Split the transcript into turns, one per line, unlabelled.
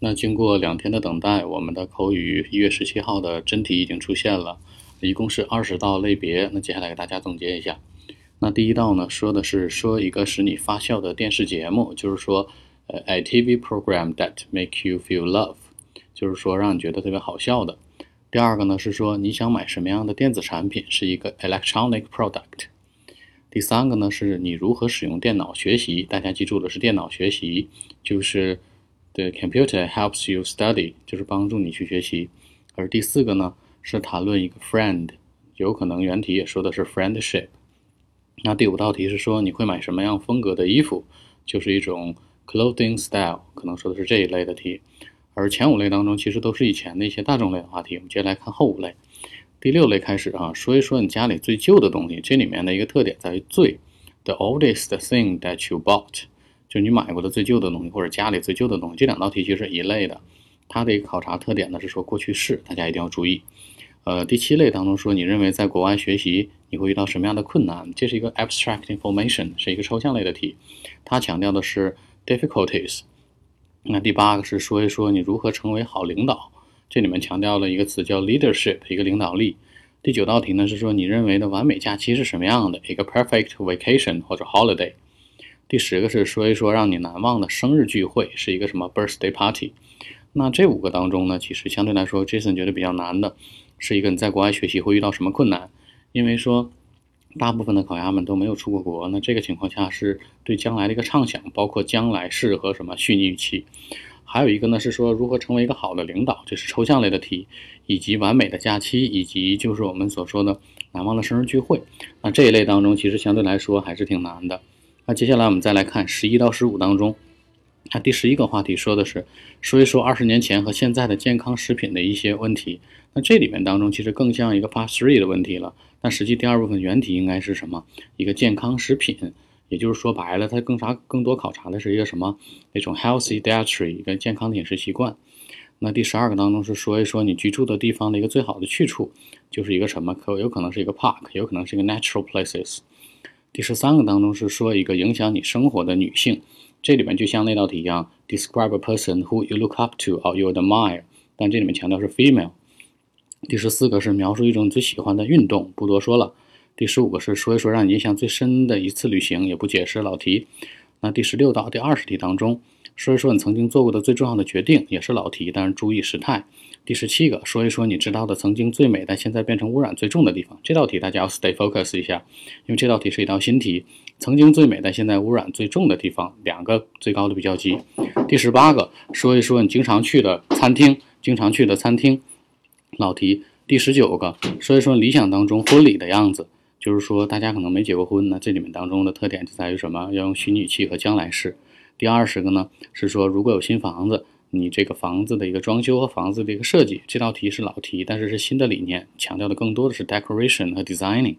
那经过两天的等待，我们的口语一月十七号的真题已经出现了，一共是二十道类别。那接下来给大家总结一下。那第一道呢，说的是说一个使你发笑的电视节目，就是说，呃，a TV program that make you feel love，就是说让你觉得特别好笑的。第二个呢是说你想买什么样的电子产品，是一个 electronic product。第三个呢是你如何使用电脑学习，大家记住的是电脑学习，就是。The computer helps you study，就是帮助你去学习。而第四个呢，是谈论一个 friend，有可能原题也说的是 friendship。那第五道题是说你会买什么样风格的衣服，就是一种 clothing style，可能说的是这一类的题。而前五类当中其实都是以前的一些大众类的话题。我们接下来看后五类，第六类开始啊，说一说你家里最旧的东西。这里面的一个特点在于最，the oldest thing that you bought。就你买过的最旧的东西，或者家里最旧的东西，这两道题其实是一类的。它的一个考察特点呢是说过去式，大家一定要注意。呃，第七类当中说，你认为在国外学习你会遇到什么样的困难？这是一个 abstract information，是一个抽象类的题。它强调的是 difficulties。那第八个是说一说你如何成为好领导，这里面强调了一个词叫 leadership，一个领导力。第九道题呢是说你认为的完美假期是什么样的？一个 perfect vacation 或者 holiday。第十个是说一说让你难忘的生日聚会是一个什么 birthday party？那这五个当中呢，其实相对来说，Jason 觉得比较难的是一个你在国外学习会遇到什么困难？因为说大部分的考鸭们都没有出过国，那这个情况下是对将来的一个畅想，包括将来式和什么虚拟语气。还有一个呢是说如何成为一个好的领导，这是抽象类的题，以及完美的假期，以及就是我们所说的难忘的生日聚会。那这一类当中，其实相对来说还是挺难的。那接下来我们再来看十一到十五当中，它第十一个话题说的是说一说二十年前和现在的健康食品的一些问题。那这里面当中其实更像一个 Part Three 的问题了。但实际第二部分原题应该是什么？一个健康食品，也就是说白了，它更啥更多考察的是一个什么？那种 healthy dietary 一个健康的饮食习惯。那第十二个当中是说一说你居住的地方的一个最好的去处，就是一个什么？可有可能是一个 park，有可能是一个 natural places。第十三个当中是说一个影响你生活的女性，这里面就像那道题一样，describe a person who you look up to or you admire，但这里面强调是 female。第十四个是描述一种最喜欢的运动，不多说了。第十五个是说一说让你印象最深的一次旅行，也不解释老题。那第十六到第二十题当中。说一说你曾经做过的最重要的决定，也是老题，但是注意时态。第十七个，说一说你知道的曾经最美但现在变成污染最重的地方。这道题大家要 stay focus 一下，因为这道题是一道新题。曾经最美但现在污染最重的地方，两个最高的比较级。第十八个，说一说你经常去的餐厅，经常去的餐厅，老题。第十九个，说一说理想当中婚礼的样子，就是说大家可能没结过婚呢，这里面当中的特点就在于什么？要用虚拟器和将来式。第二十个呢是说，如果有新房子，你这个房子的一个装修和房子的一个设计，这道题是老题，但是是新的理念，强调的更多的是 decoration 和 designing。